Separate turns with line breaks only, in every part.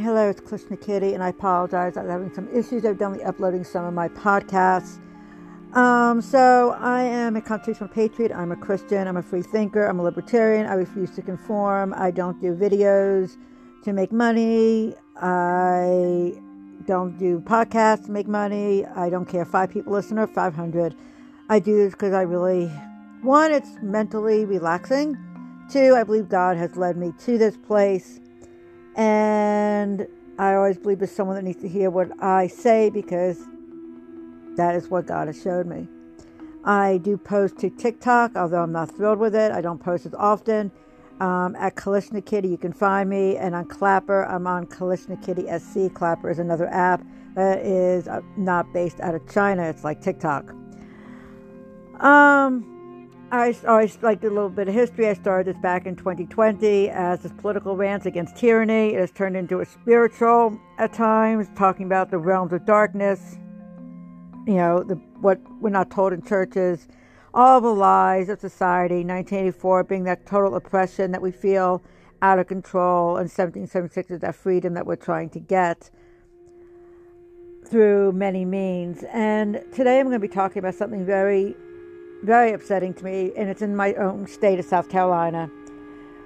hello, it's Krishna Kitty, and I apologize. I'm having some issues. I've done uploading some of my podcasts. Um, so I am a constitutional patriot. I'm a Christian. I'm a free thinker. I'm a libertarian. I refuse to conform. I don't do videos to make money. I don't do podcasts to make money. I don't care if five people listen or 500. I do this because I really, one, it's mentally relaxing. Two, I believe God has led me to this place and I always believe there's someone that needs to hear what I say because that is what God has showed me. I do post to TikTok, although I'm not thrilled with it. I don't post as often. Um, at Kalishna Kitty, you can find me. And on Clapper, I'm on Kalishna Kitty SC. Clapper is another app that is uh, not based out of China. It's like TikTok. Um, I always liked a little bit of history. I started this back in 2020 as this political rant against tyranny. It has turned into a spiritual at times, talking about the realms of darkness. You know, the, what we're not told in churches, all the lies of society. 1984 being that total oppression that we feel out of control, and 1776 is that freedom that we're trying to get through many means. And today I'm going to be talking about something very very upsetting to me, and it's in my own state of South Carolina.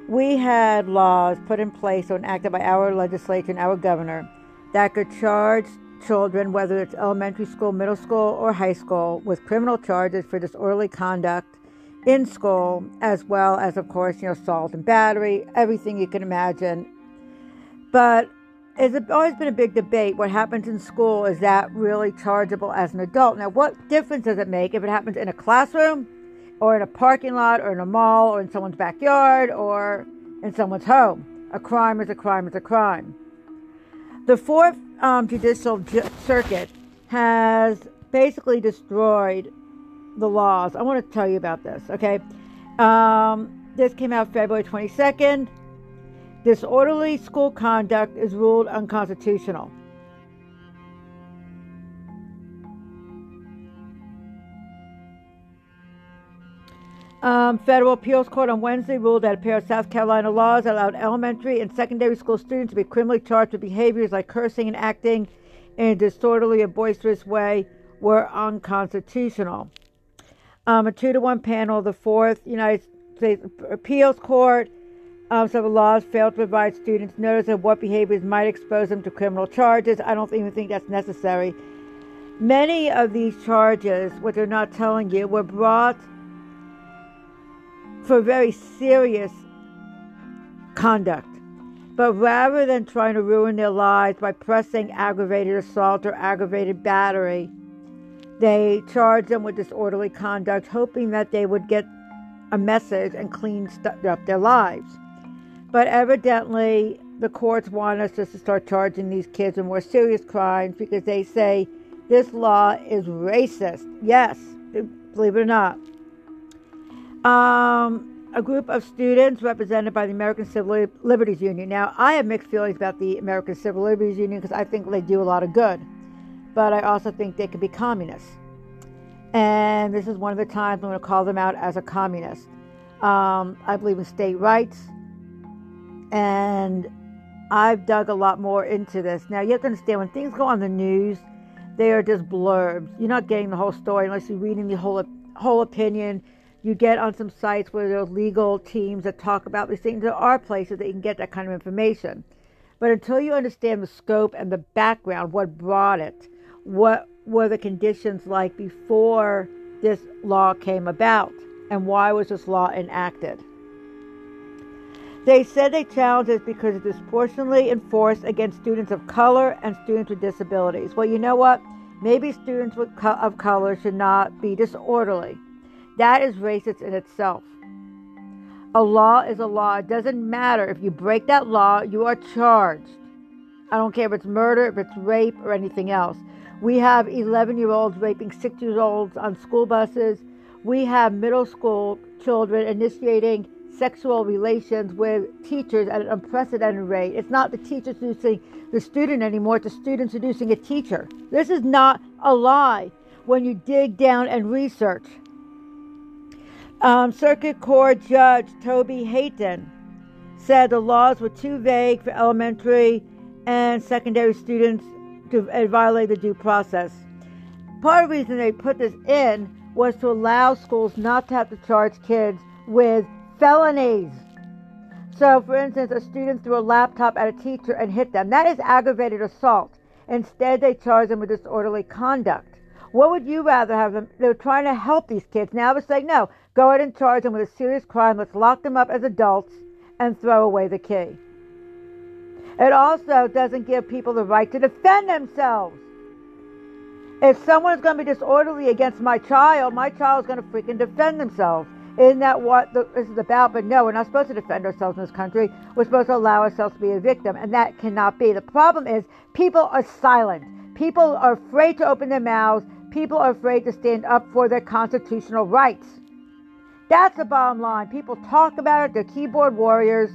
We had laws put in place or enacted by our legislature and our governor that could charge children, whether it's elementary school, middle school, or high school, with criminal charges for disorderly conduct in school, as well as, of course, you know, assault and battery, everything you can imagine. But it's always been a big debate. What happens in school is that really chargeable as an adult? Now, what difference does it make if it happens in a classroom, or in a parking lot, or in a mall, or in someone's backyard, or in someone's home? A crime is a crime is a crime. The Fourth um, Judicial Ju- Circuit has basically destroyed the laws. I want to tell you about this, okay? Um, this came out February 22nd. Disorderly school conduct is ruled unconstitutional. Um, federal appeals court on Wednesday ruled that a pair of South Carolina laws allowed elementary and secondary school students to be criminally charged with behaviors like cursing and acting in a disorderly or boisterous way were unconstitutional. Um, a two to one panel of the Fourth United States Appeals Court um, some laws fail to provide students notice of what behaviors might expose them to criminal charges. I don't even think that's necessary. Many of these charges, what they're not telling you, were brought for very serious conduct. But rather than trying to ruin their lives by pressing aggravated assault or aggravated battery, they charged them with disorderly conduct, hoping that they would get a message and clean up their lives. But evidently, the courts want us just to start charging these kids with more serious crimes because they say this law is racist. Yes, believe it or not. Um, a group of students represented by the American Civil Liberties Union. Now, I have mixed feelings about the American Civil Liberties Union because I think they do a lot of good, but I also think they could be communists. And this is one of the times I'm going to call them out as a communist. Um, I believe in state rights. And I've dug a lot more into this. Now, you have to understand when things go on the news, they are just blurbs. You're not getting the whole story unless you're reading the whole whole opinion. You get on some sites where there's legal teams that talk about these things. There are places that you can get that kind of information. But until you understand the scope and the background, what brought it, what were the conditions like before this law came about, and why was this law enacted? They said they challenged it because it is disproportionately enforced against students of color and students with disabilities. Well, you know what? Maybe students co- of color should not be disorderly. That is racist in itself. A law is a law. It doesn't matter if you break that law, you are charged. I don't care if it's murder, if it's rape, or anything else. We have 11 year olds raping 6 year olds on school buses. We have middle school children initiating sexual relations with teachers at an unprecedented rate. It's not the teacher seducing the student anymore, it's the student seducing a teacher. This is not a lie when you dig down and research. Um, Circuit Court Judge Toby Heytens said the laws were too vague for elementary and secondary students to violate the due process. Part of the reason they put this in was to allow schools not to have to charge kids with felonies. So, for instance, a student threw a laptop at a teacher and hit them. That is aggravated assault. Instead, they charge them with disorderly conduct. What would you rather have them? They're trying to help these kids. Now they're saying, no, go ahead and charge them with a serious crime. Let's lock them up as adults and throw away the key. It also doesn't give people the right to defend themselves. If someone's going to be disorderly against my child, my child's going to freaking defend themselves. Isn't that what the, this is about? But no, we're not supposed to defend ourselves in this country. We're supposed to allow ourselves to be a victim, and that cannot be. The problem is people are silent. People are afraid to open their mouths. People are afraid to stand up for their constitutional rights. That's the bottom line. People talk about it, they're keyboard warriors.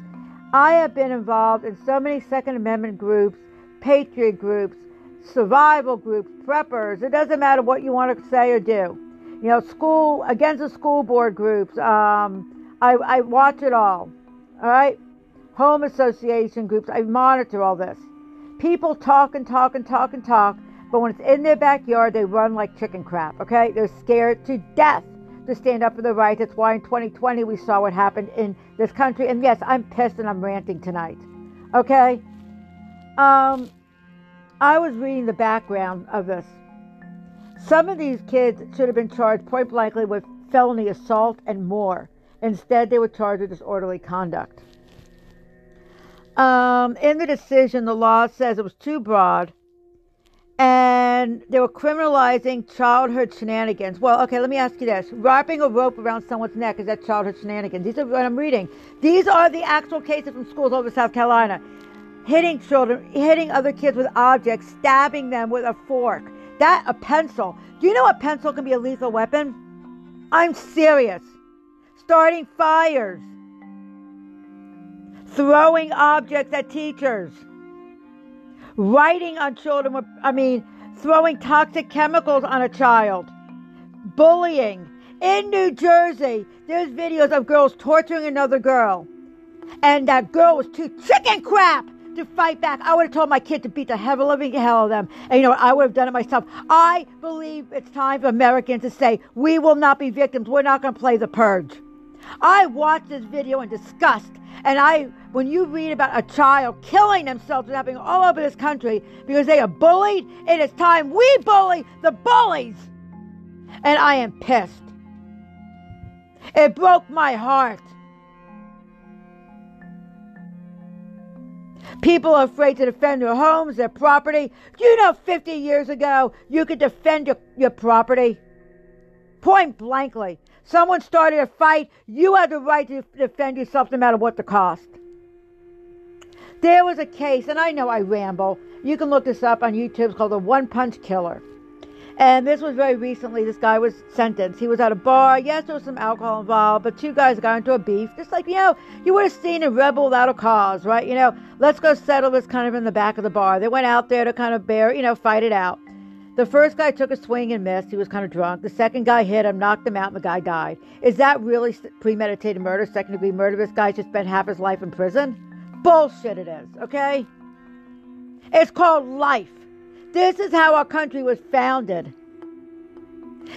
I have been involved in so many Second Amendment groups, patriot groups, survival groups, preppers. It doesn't matter what you want to say or do. You know, school against the school board groups. Um, I, I watch it all. All right, home association groups. I monitor all this. People talk and talk and talk and talk, but when it's in their backyard, they run like chicken crap. Okay, they're scared to death to stand up for the rights. That's why in 2020 we saw what happened in this country. And yes, I'm pissed and I'm ranting tonight. Okay. Um, I was reading the background of this. Some of these kids should have been charged point blankly with felony assault and more. Instead, they were charged with disorderly conduct. Um, in the decision, the law says it was too broad and they were criminalizing childhood shenanigans. Well, okay, let me ask you this. Wrapping a rope around someone's neck, is that childhood shenanigans? These are what I'm reading. These are the actual cases from schools over South Carolina. Hitting children, hitting other kids with objects, stabbing them with a fork. That a pencil. Do you know a pencil can be a lethal weapon? I'm serious. Starting fires. Throwing objects at teachers. Writing on children I mean, throwing toxic chemicals on a child. Bullying. In New Jersey, there's videos of girls torturing another girl. And that girl was too chicken crap to fight back. I would have told my kid to beat the hell living hell out of them. And you know, I would have done it myself. I believe it's time for Americans to say, we will not be victims. We're not going to play the purge. I watched this video in disgust. And I, when you read about a child killing themselves and happening all over this country because they are bullied, it is time we bully the bullies. And I am pissed. It broke my heart. People are afraid to defend their homes, their property. Do you know 50 years ago you could defend your, your property? Point blankly. Someone started a fight, you had the right to defend yourself no matter what the cost. There was a case, and I know I ramble. You can look this up on YouTube. It's called the One Punch Killer. And this was very recently. This guy was sentenced. He was at a bar. Yes, there was some alcohol involved, but two guys got into a beef. Just like, you know, you would have seen a rebel without a cause, right? You know, let's go settle this kind of in the back of the bar. They went out there to kind of bear, you know, fight it out. The first guy took a swing and missed. He was kind of drunk. The second guy hit him, knocked him out, and the guy died. Is that really premeditated murder, second degree murder? This guy just spent half his life in prison? Bullshit, it is, okay? It's called life. This is how our country was founded.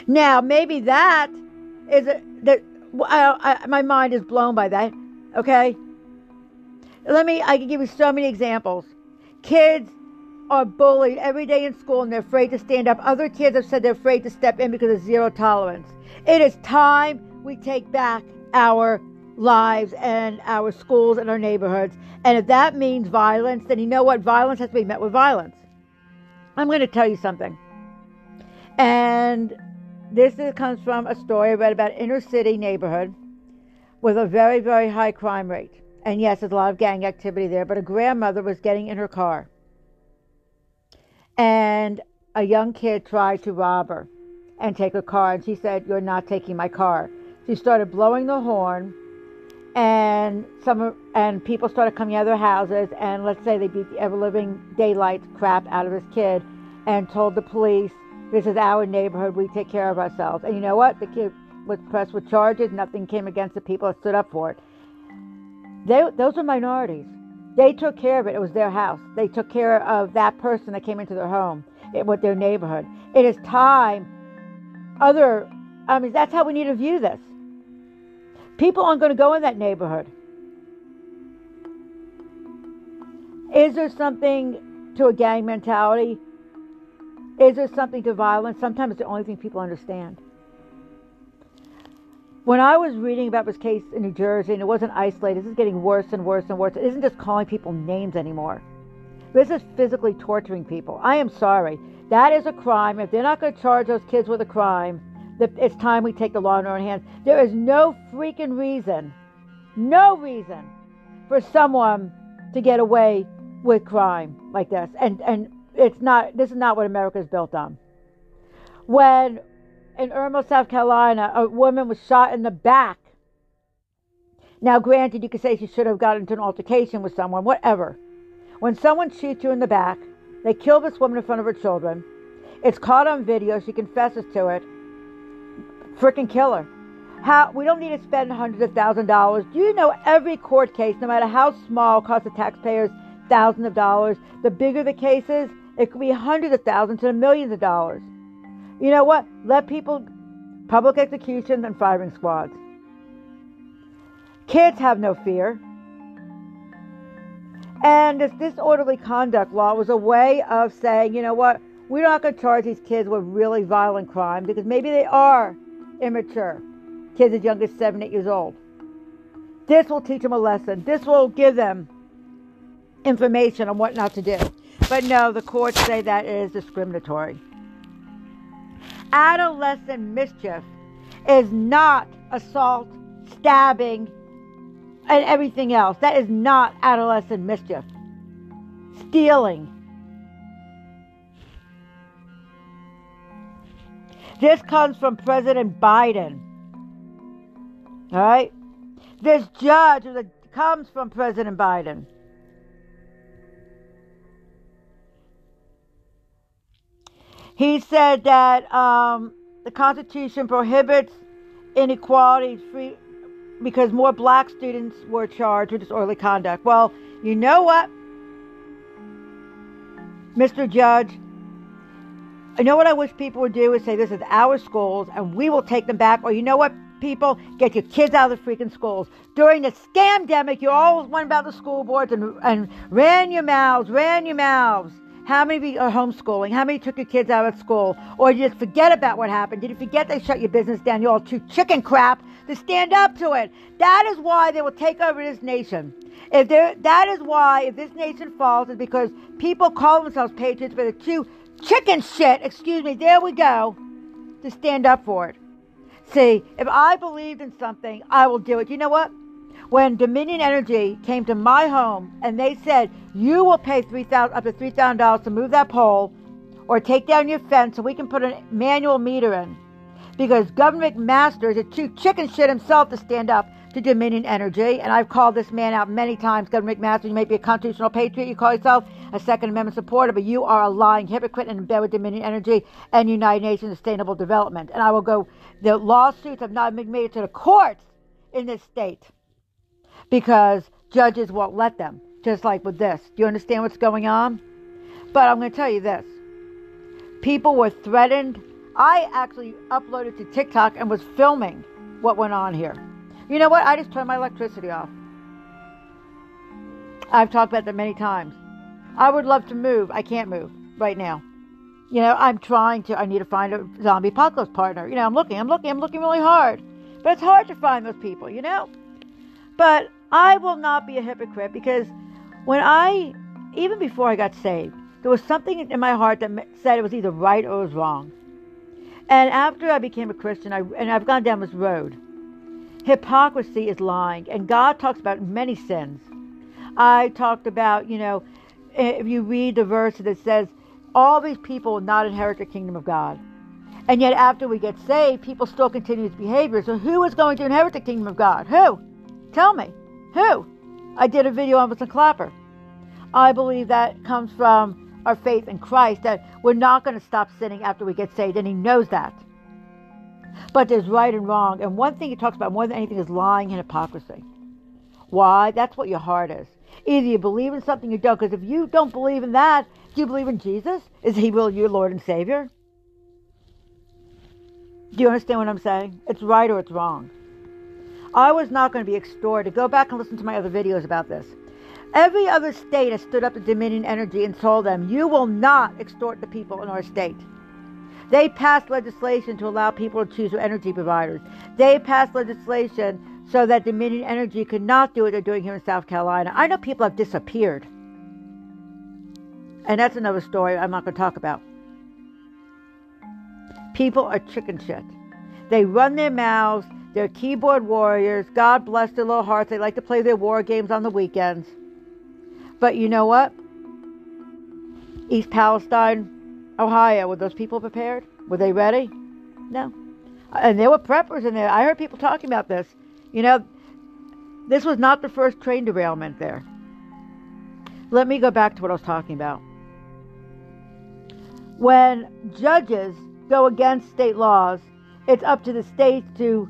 Now, maybe that is a, that I, I, my mind is blown by that. Okay, let me. I can give you so many examples. Kids are bullied every day in school, and they're afraid to stand up. Other kids have said they're afraid to step in because of zero tolerance. It is time we take back our lives and our schools and our neighborhoods. And if that means violence, then you know what? Violence has to be met with violence. I'm going to tell you something. And this comes from a story I read about inner city neighborhood with a very, very high crime rate. And yes, there's a lot of gang activity there, but a grandmother was getting in her car. And a young kid tried to rob her and take her car. And she said, You're not taking my car. She started blowing the horn and some and people started coming out of their houses and let's say they beat the ever living daylight crap out of this kid and told the police this is our neighborhood we take care of ourselves and you know what the kid was pressed with charges nothing came against the people that stood up for it they, those are minorities They took care of it. It was their house. They took care of that person that came into their home, eh, it, was their neighborhood. It is time. Other, I mean, that's how we need to view this. People aren't going to go in that neighborhood. Is there something to a gang mentality? Is there something to violence? Sometimes it's the only thing people understand. When I was reading about this case in New Jersey, and it wasn't isolated, this is getting worse and worse and worse. It isn't just calling people names anymore. This is physically torturing people. I am sorry. That is a crime. If they're not going to charge those kids with a crime, it's time we take the law in our own hands. There is no freaking reason, no reason for someone to get away with crime like this. And and it's not. This is not what America is built on. When in Irmo, South Carolina, a woman was shot in the back. Now, granted, you could say she should have gotten into an altercation with someone, whatever. When someone shoots you in the back, they kill this woman in front of her children. It's caught on video. She confesses to it. Freaking killer. How we don't need to spend hundreds of thousands of dollars. Do you know every court case, no matter how small, costs the taxpayers thousands of dollars. The bigger the cases, it could be hundreds of thousands to millions of dollars. You know what? Let people, public executions and firing squads. Kids have no fear. And this disorderly conduct law was a way of saying, you know what? We're not going to charge these kids with really violent crime because maybe they are immature. Kids as young as seven, eight years old. This will teach them a lesson. This will give them information on what not to do. But no, the courts say that is discriminatory. Adolescent mischief is not assault, stabbing, and everything else. That is not adolescent mischief. Stealing. This comes from President Biden. All right? This judge comes from President Biden. He said that um, the Constitution prohibits inequality free because more black students were charged with disorderly conduct. Well, you know what, Mr. Judge? I know what I wish people would do is say this is our schools and we will take them back. Or you know what, people? Get your kids out of the freaking schools. During the scamdemic, you always went about the school boards and, and ran your mouths, ran your mouths. How many of you are homeschooling? How many took your kids out of school? Or you just forget about what happened? Did you forget they shut your business down? You're all too chicken crap to stand up to it. That is why they will take over this nation. If that is why if this nation falls is because people call themselves patriots but they're too chicken shit, excuse me, there we go, to stand up for it. See, if I believed in something, I will do it. You know what? when Dominion Energy came to my home and they said, you will pay 3000 up to $3,000 to move that pole or take down your fence so we can put a manual meter in. Because Governor McMaster is a chicken shit himself to stand up to Dominion Energy. And I've called this man out many times. Governor McMaster, you may be a constitutional patriot, you call yourself a Second Amendment supporter, but you are a lying hypocrite and in bed with Dominion Energy and United Nations Sustainable Development. And I will go, the lawsuits have not been made to the courts in this state because judges won't let them, just like with this. Do you understand what's going on? But I'm going to tell you this people were threatened. I actually uploaded to TikTok and was filming what went on here. You know what? I just turned my electricity off. I've talked about that many times. I would love to move. I can't move right now. You know, I'm trying to, I need to find a zombie apocalypse partner. You know, I'm looking, I'm looking, I'm looking really hard. But it's hard to find those people, you know? But I will not be a hypocrite because when I, even before I got saved, there was something in my heart that said it was either right or it was wrong. And after I became a Christian, I, and I've gone down this road, hypocrisy is lying. And God talks about many sins. I talked about, you know, if you read the verse that says, all these people will not inherit the kingdom of God. And yet, after we get saved, people still continue this behavior. So, who is going to inherit the kingdom of God? Who? Tell me. Who? I did a video on Wilson Clapper. I believe that comes from our faith in Christ, that we're not going to stop sinning after we get saved, and He knows that. But there's right and wrong. And one thing He talks about more than anything is lying and hypocrisy. Why? That's what your heart is. Either you believe in something you don't. Because if you don't believe in that, do you believe in Jesus? Is he really your Lord and Savior? Do you understand what I'm saying? It's right or it's wrong. I was not going to be extorted. Go back and listen to my other videos about this. Every other state has stood up to Dominion Energy and told them, you will not extort the people in our state. They passed legislation to allow people to choose their energy providers. They passed legislation so that Dominion Energy could not do what they're doing here in South Carolina. I know people have disappeared. And that's another story I'm not going to talk about. People are chicken shit. They run their mouths. They're keyboard warriors. God bless their little hearts. They like to play their war games on the weekends. But you know what? East Palestine, Ohio, were those people prepared? Were they ready? No. And there were preppers in there. I heard people talking about this. You know, this was not the first train derailment there. Let me go back to what I was talking about. When judges go against state laws, it's up to the states to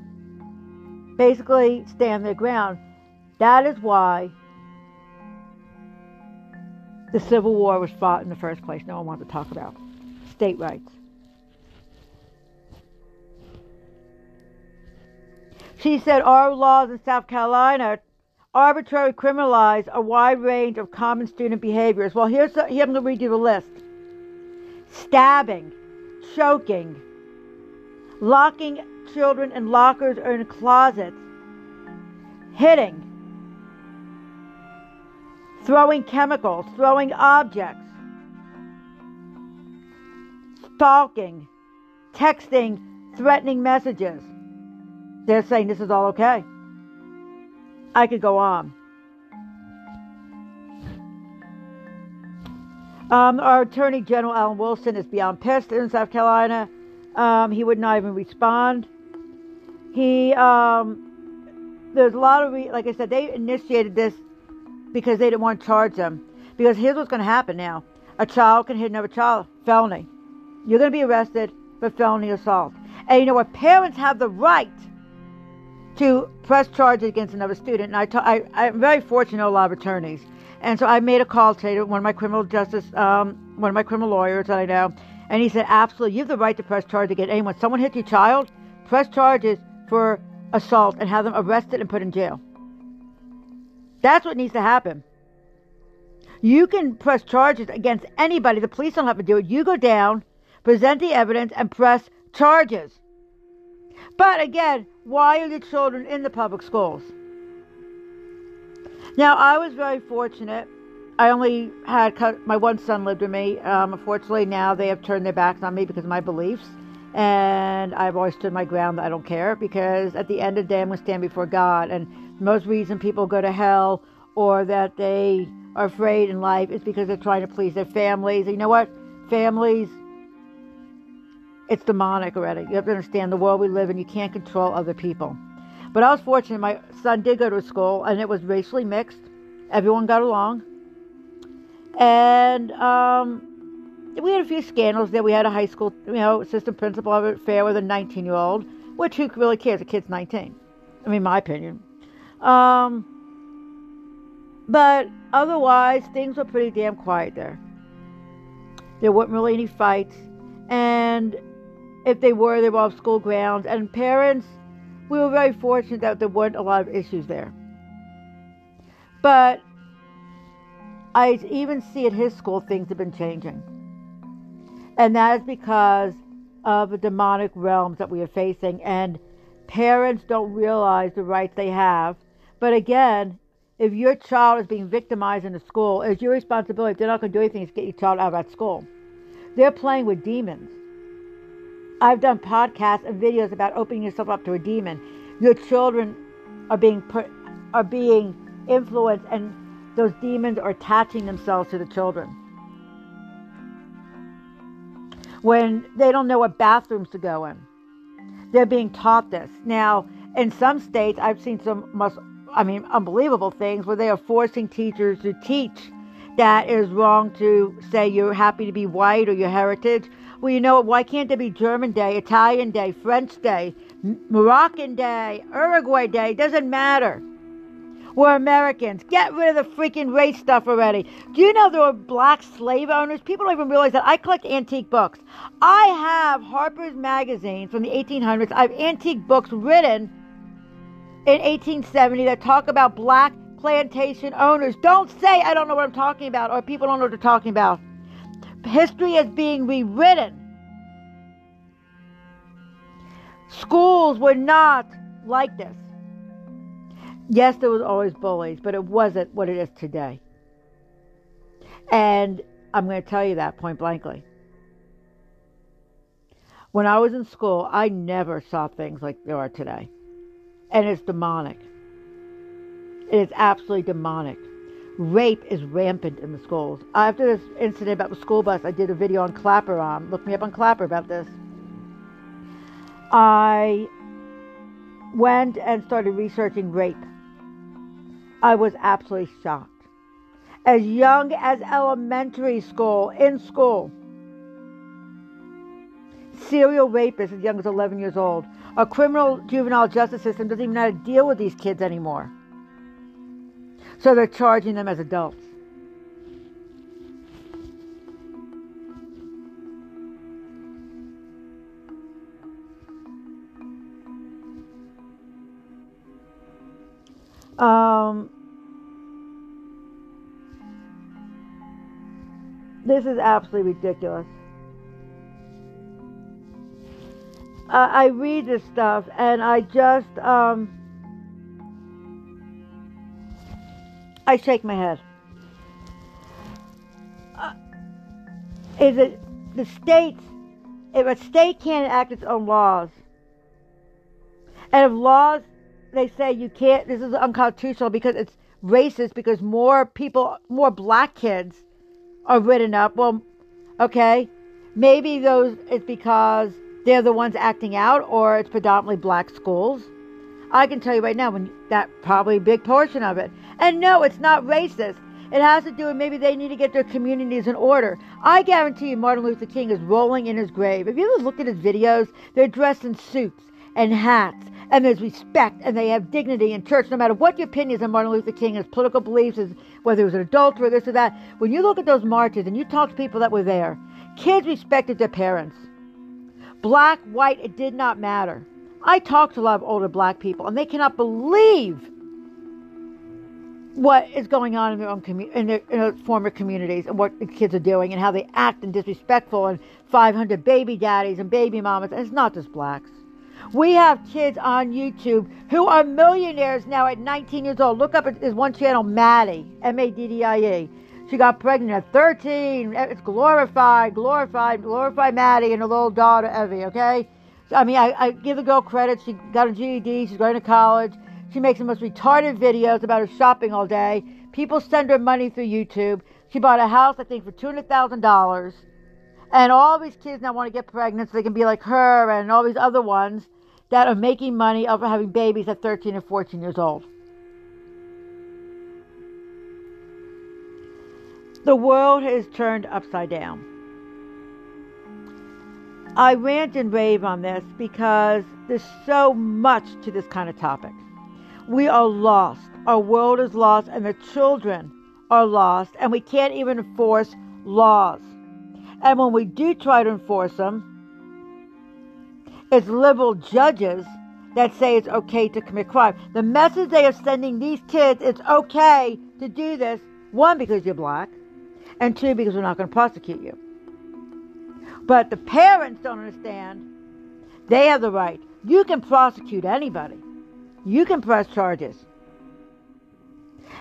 basically stand their ground. That is why the Civil War was fought in the first place. No one wanted to talk about state rights. She said our laws in South Carolina arbitrarily criminalize a wide range of common student behaviors. Well, here's the, here I'm going to read you the list: stabbing, choking, locking children in lockers or in closets, hitting, throwing chemicals, throwing objects, stalking, texting, threatening messages. They're saying this is all okay. I could go on. Um, our Attorney General Alan Wilson is beyond pissed in South Carolina. Um, he would not even respond. He, um, there's a lot of, re- like I said, they initiated this because they didn't want to charge them. Because here's what's going to happen now a child can hit another child, felony. You're going to be arrested for felony assault. And you know what? Parents have the right to press charges against another student. And I, ta- I, I'm very fortunate to know a lot of attorneys. And so I made a call today to one of my criminal justice, um, one of my criminal lawyers that I know. And he said, absolutely, you have the right to press charges against anyone. Someone hits your child, press charges for assault and have them arrested and put in jail. That's what needs to happen. You can press charges against anybody. The police don't have to do it. You go down, present the evidence, and press charges. But again, why are the children in the public schools? Now, I was very fortunate. I only had my one son lived with me. Um, unfortunately, now they have turned their backs on me because of my beliefs. And I've always stood my ground. I don't care because at the end of the day, I'm going to stand before God. And most reason people go to hell or that they are afraid in life is because they're trying to please their families. You know what? Families, it's demonic already. You have to understand the world we live in. You can't control other people. But I was fortunate. My son did go to school, and it was racially mixed. Everyone got along. And um, we had a few scandals there. We had a high school, you know, assistant principal of an affair with a 19 year old, which who really cares? A kid's 19. I mean, my opinion. Um, but otherwise, things were pretty damn quiet there. There weren't really any fights. And if they were, they were off school grounds. And parents, we were very fortunate that there weren't a lot of issues there. But I even see at his school things have been changing. And that is because of the demonic realms that we are facing. And parents don't realize the rights they have. But again, if your child is being victimized in the school, it's your responsibility. If they're not going to do anything, to get your child out of that school. They're playing with demons. I've done podcasts and videos about opening yourself up to a demon. Your children are being put, are being influenced, and those demons are attaching themselves to the children. When they don't know what bathrooms to go in, they're being taught this. Now, in some states, I've seen some most, I mean, unbelievable things where they are forcing teachers to teach that it is wrong to say you're happy to be white or your heritage well, you know, why can't there be German Day, Italian Day, French Day, Moroccan Day, Uruguay Day? Doesn't matter. We're Americans. Get rid of the freaking race stuff already. Do you know there were black slave owners? People don't even realize that. I collect antique books. I have Harper's Magazine from the 1800s. I have antique books written in 1870 that talk about black plantation owners. Don't say I don't know what I'm talking about or people don't know what they're talking about. History is being rewritten. Schools were not like this. Yes, there was always bullies, but it wasn't what it is today. And I'm going to tell you that point blankly. When I was in school, I never saw things like there are today. And it's demonic. It is absolutely demonic. Rape is rampant in the schools. After this incident about the school bus, I did a video on Clapper. Um, look me up on Clapper about this. I went and started researching rape. I was absolutely shocked. As young as elementary school, in school, serial rapists as young as 11 years old. Our criminal juvenile justice system doesn't even know how to deal with these kids anymore. So they're charging them as adults. Um, this is absolutely ridiculous. Uh, I read this stuff and I just, um, I shake my head. Uh, is it the states? If a state can't enact its own laws, and if laws they say you can't, this is unconstitutional because it's racist because more people, more black kids are written up. Well, okay, maybe those it's because they're the ones acting out, or it's predominantly black schools. I can tell you right now, when that probably a big portion of it. And no, it's not racist. It has to do with maybe they need to get their communities in order. I guarantee you, Martin Luther King is rolling in his grave. If you ever looked at his videos, they're dressed in suits and hats and there's respect and they have dignity in church no matter what your opinions on Martin Luther King, his political beliefs, his, whether he was an adulterer, this or that. When you look at those marches and you talk to people that were there, kids respected their parents. Black, white, it did not matter. I talk to a lot of older black people and they cannot believe what is going on in their own commu- in, their, in their former communities and what the kids are doing and how they act and disrespectful and 500 baby daddies and baby mamas. And it's not just blacks. We have kids on YouTube who are millionaires now at 19 years old. Look up this one channel, Maddie, M A D D I E. She got pregnant at 13. It's glorified, glorified, glorified Maddie and her little daughter, Evie, okay? I mean, I, I give the girl credit. She got a GED. She's going to college. She makes the most retarded videos about her shopping all day. People send her money through YouTube. She bought a house, I think, for $200,000. And all these kids now want to get pregnant so they can be like her and all these other ones that are making money of having babies at 13 and 14 years old. The world is turned upside down. I rant and rave on this because there's so much to this kind of topic. We are lost. Our world is lost, and the children are lost, and we can't even enforce laws. And when we do try to enforce them, it's liberal judges that say it's okay to commit crime. The message they are sending these kids, it's okay to do this, one, because you're black, and two, because we're not going to prosecute you. But the parents don't understand. They have the right. You can prosecute anybody. You can press charges.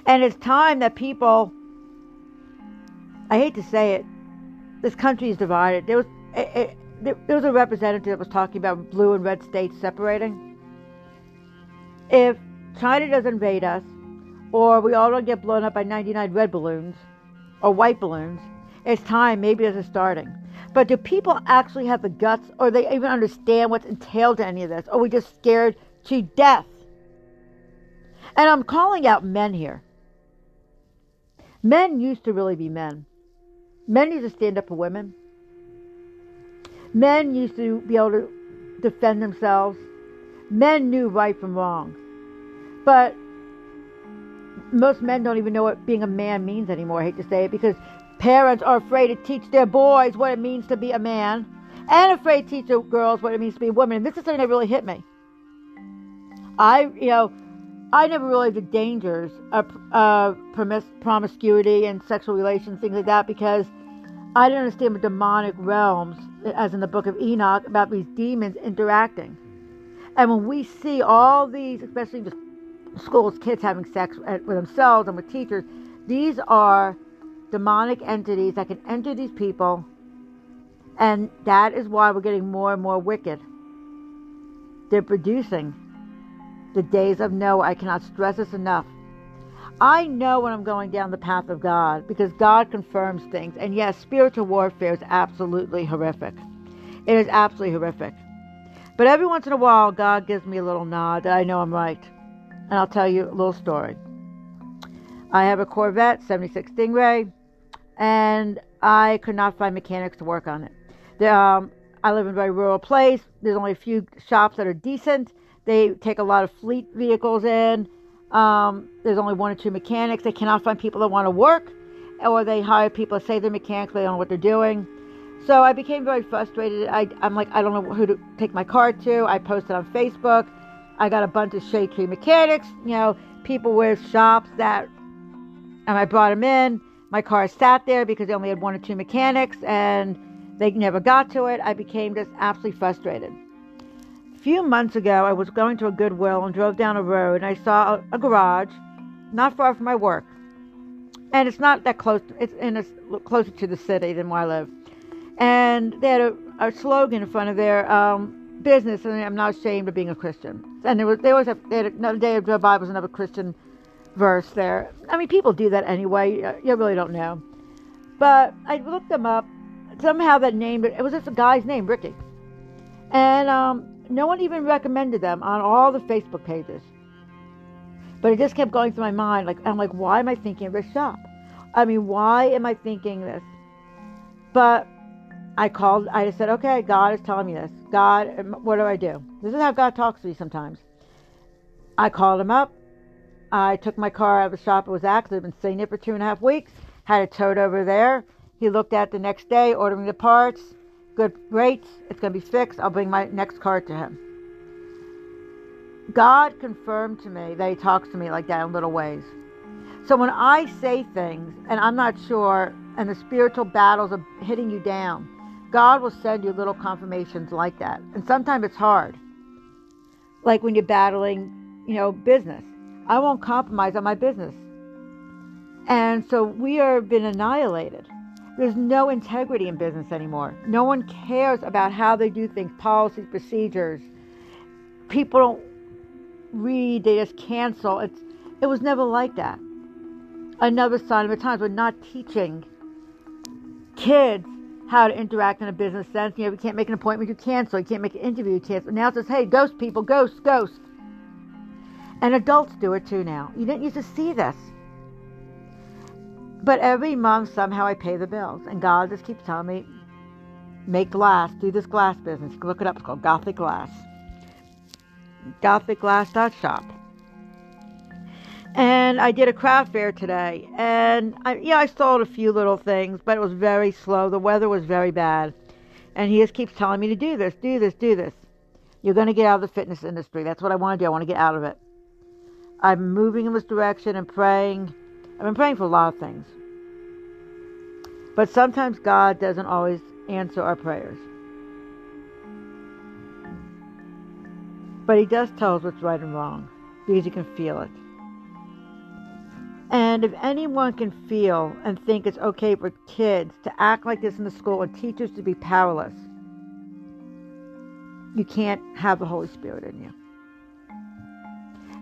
And it's time that people, I hate to say it, this country is divided. There was, eh, eh, it, it, there, was a representative that was talking about blue and red states separating. If China does invade us, or we all don't get blown up by 99 red balloons or white balloons, it's time. Maybe this is starting. But do people actually have the guts, or they even understand what's entailed to any of this? Or are we just scared to death? And I'm calling out men here. Men used to really be men. Men used to stand up for women. Men used to be able to defend themselves. Men knew right from wrong. But most men don't even know what being a man means anymore. I hate to say it because parents are afraid to teach their boys what it means to be a man and afraid to teach their girls what it means to be a woman. And this is something that really hit me. I, you know, I never realized the dangers of uh, promiscuity and sexual relations, things like that, because I didn't understand the demonic realms, as in the book of Enoch, about these demons interacting. And when we see all these, especially the schools, kids having sex with themselves and with teachers, these are demonic entities that can enter these people, and that is why we're getting more and more wicked. They're producing the days of Noah. I cannot stress this enough. I know when I'm going down the path of God because God confirms things. And yes, spiritual warfare is absolutely horrific. It is absolutely horrific. But every once in a while, God gives me a little nod that I know I'm right. And I'll tell you a little story. I have a Corvette 76 Stingray, and I could not find mechanics to work on it. The, um, I live in a very rural place. There's only a few shops that are decent. They take a lot of fleet vehicles in. Um, there's only one or two mechanics. They cannot find people that want to work, or they hire people to say they're mechanics, they don't know what they're doing. So I became very frustrated. I, am like, I don't know who to take my car to. I posted on Facebook. I got a bunch of tree mechanics, you know, people with shops that, and I brought them in. My car sat there because they only had one or two mechanics and they never got to it. I became just absolutely frustrated A few months ago, I was going to a Goodwill and drove down a road and I saw a, a garage not far from my work. And it's not that close, it's in a, closer to the city than where I live. And they had a, a slogan in front of their um, business, and I'm not ashamed of being a Christian. And there was, they always have, they had another day of drove by was another Christian verse there. I mean, people do that anyway. You really don't know. But I looked them up. Somehow that name, it was just a guy's name, Ricky. And um, no one even recommended them on all the Facebook pages. But it just kept going through my mind. Like I'm like, why am I thinking of this shop? I mean, why am I thinking this? But I called. I said, okay, God is telling me this. God, what do I do? This is how God talks to me sometimes. I called him up. I took my car out of the shop. It was active. I've been sitting there for two and a half weeks. Had it towed over there. He looked at the next day, ordering the parts good rates. It's going to be fixed. I'll bring my next car to him. God confirmed to me that He talks to me like that in little ways. So when I say things and I'm not sure, and the spiritual battles are hitting you down, God will send you little confirmations like that. And sometimes it's hard. Like when you're battling, you know, business. I won't compromise on my business. And so we are been annihilated. There's no integrity in business anymore. No one cares about how they do things, policies, procedures. People don't read, they just cancel. It's it was never like that. Another sign of the times we're not teaching kids how to interact in a business sense. You know, you can't make an appointment, you cancel. You can't make an interview, you cancel. Now it says, hey, ghost people, ghost, ghost. And adults do it too now. You didn't used to see this. But every month, somehow I pay the bills. And God just keeps telling me, make glass, do this glass business. You can look it up. It's called Gothic Glass. GothicGlass.shop. And I did a craft fair today. And I, yeah, I sold a few little things, but it was very slow. The weather was very bad. And he just keeps telling me to do this, do this, do this. You're going to get out of the fitness industry. That's what I want to do. I want to get out of it. I'm moving in this direction and praying. I've been praying for a lot of things. But sometimes God doesn't always answer our prayers. But He does tell us what's right and wrong because He can feel it. And if anyone can feel and think it's okay for kids to act like this in the school and teachers to be powerless, you can't have the Holy Spirit in you.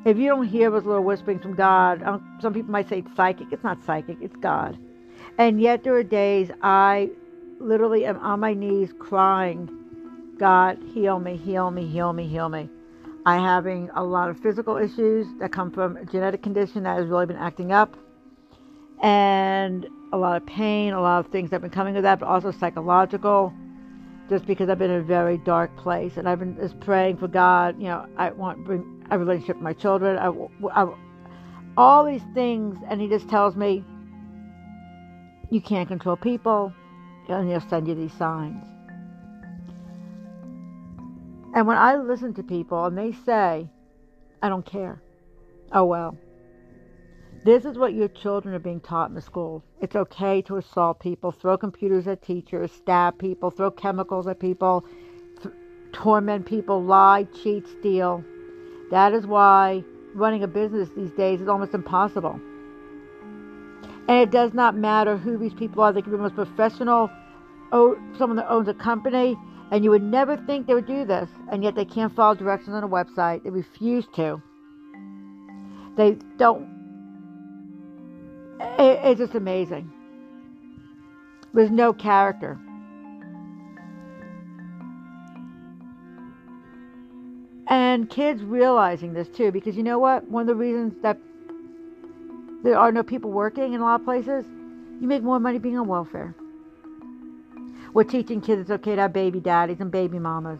If you don't hear those little whisperings from God, um, some people might say it's psychic. It's not psychic, it's God. And yet there are days I literally am on my knees crying, God, heal me, heal me, heal me, heal me. I'm having a lot of physical issues that come from a genetic condition that has really been acting up. And a lot of pain, a lot of things that have been coming with that, but also psychological, just because I've been in a very dark place. And I've been just praying for God, you know, I want bring a relationship with my children. I, I, all these things, and he just tells me, you can't control people, and he'll send you these signs. And when I listen to people and they say, I don't care, oh well. This is what your children are being taught in the schools. It's okay to assault people, throw computers at teachers, stab people, throw chemicals at people, th- torment people, lie, cheat, steal. That is why running a business these days is almost impossible. And it does not matter who these people are. They can be the most professional, someone that owns a company, and you would never think they would do this, and yet they can't follow directions on a website. They refuse to. They don't it, it's just amazing. There's no character. And kids realizing this too, because you know what? One of the reasons that there are no people working in a lot of places, you make more money being on welfare. We're teaching kids it's okay to have baby daddies and baby mamas.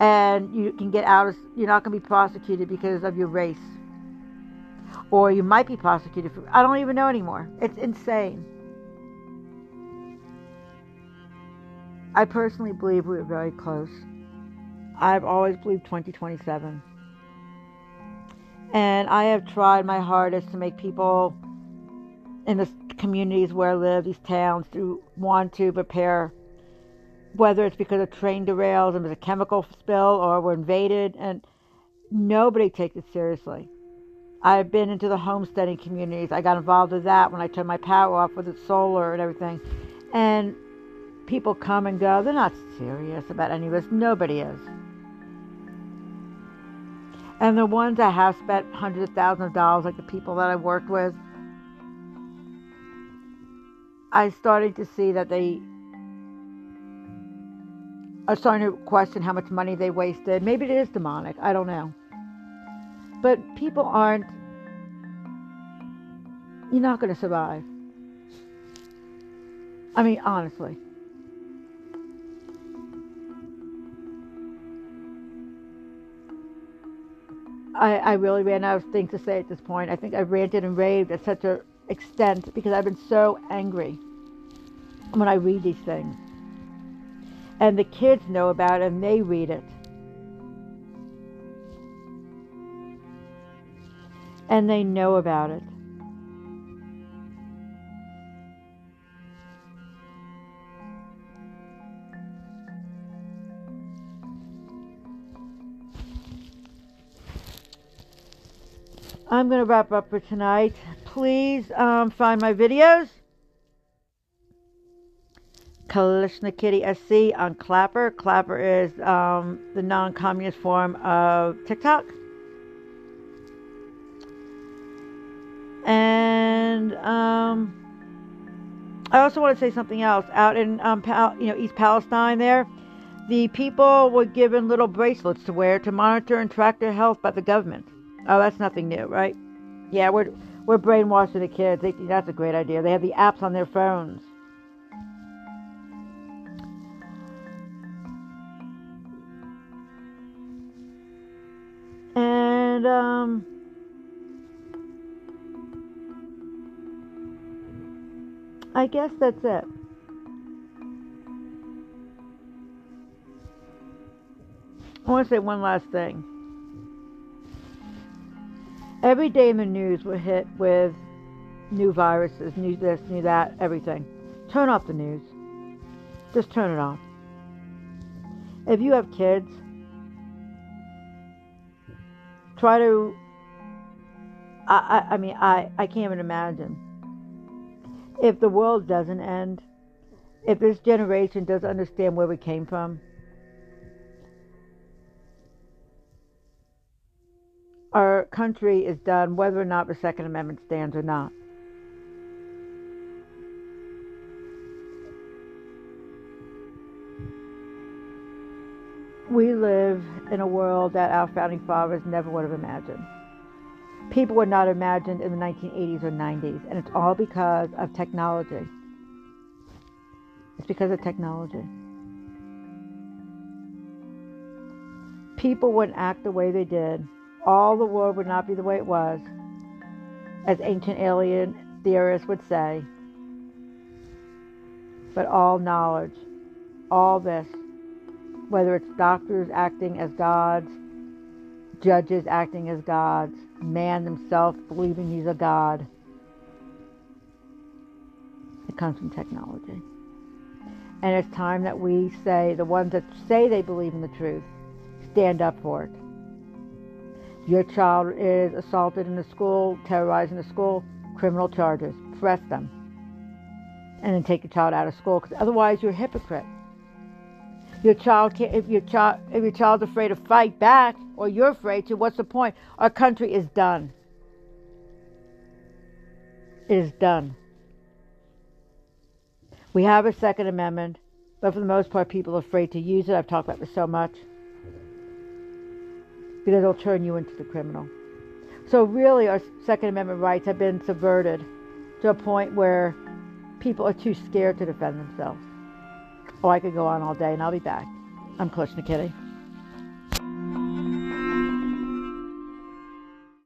And you can get out of, you're not going to be prosecuted because of your race or you might be prosecuted for I don't even know anymore. It's insane. I personally believe we're very close. I've always believed 2027. And I have tried my hardest to make people in the communities where I live, these towns, to want to prepare, whether it's because of train derails and there's a chemical spill or we're invaded, and nobody takes it seriously. I've been into the homesteading communities. I got involved with that when I turned my power off with the solar and everything. And people come and go. They're not serious about any of this. Nobody is. And the ones that have spent hundreds of thousands of dollars, like the people that I worked with, I started to see that they are starting to question how much money they wasted. Maybe it is demonic. I don't know. But people aren't, you're not going to survive. I mean, honestly. I, I really ran out of things to say at this point. I think I've ranted and raved at such an extent because I've been so angry when I read these things. And the kids know about it and they read it. and they know about it. I'm going to wrap up for tonight. Please um, find my videos. Kalishna Kitty SC on Clapper. Clapper is um, the non communist form of TikTok. And um, I also want to say something else. Out in um, Pal- you know East Palestine, there, the people were given little bracelets to wear to monitor and track their health by the government. Oh, that's nothing new, right? Yeah, we're we're brainwashing the kids. They that's a great idea. They have the apps on their phones. And um I guess that's it. I want to say one last thing. Every day in the news we're hit with new viruses, new this, new that, everything. Turn off the news. Just turn it off. If you have kids, try to. I, I, I mean, I, I can't even imagine if the world doesn't end, if this generation doesn't understand where we came from, our country is done whether or not the Second Amendment stands or not. We live in a world that our founding fathers never would have imagined people were not imagined in the 1980s or 90s. And it's all because of technology. It's because of technology. People wouldn't act the way they did all the world would not be the way it was, as ancient alien theorists would say, but all knowledge, all this, whether it's doctors acting as gods, judges acting as gods, man himself believing he's a god, it comes from technology. And it's time that we say, the ones that say they believe in the truth, stand up for it. Your child is assaulted in the school, terrorized in the school, criminal charges. Press them. And then take your child out of school because otherwise you're a hypocrite. Your child can't, if your child if your child's afraid to fight back or you're afraid to, what's the point? Our country is done. It is done. We have a Second Amendment, but for the most part, people are afraid to use it. I've talked about this so much because it'll turn you into the criminal. So, really, our Second Amendment rights have been subverted to a point where people are too scared to defend themselves. Oh, I could go on all day, and I'll be back. I'm Klishna Kitty.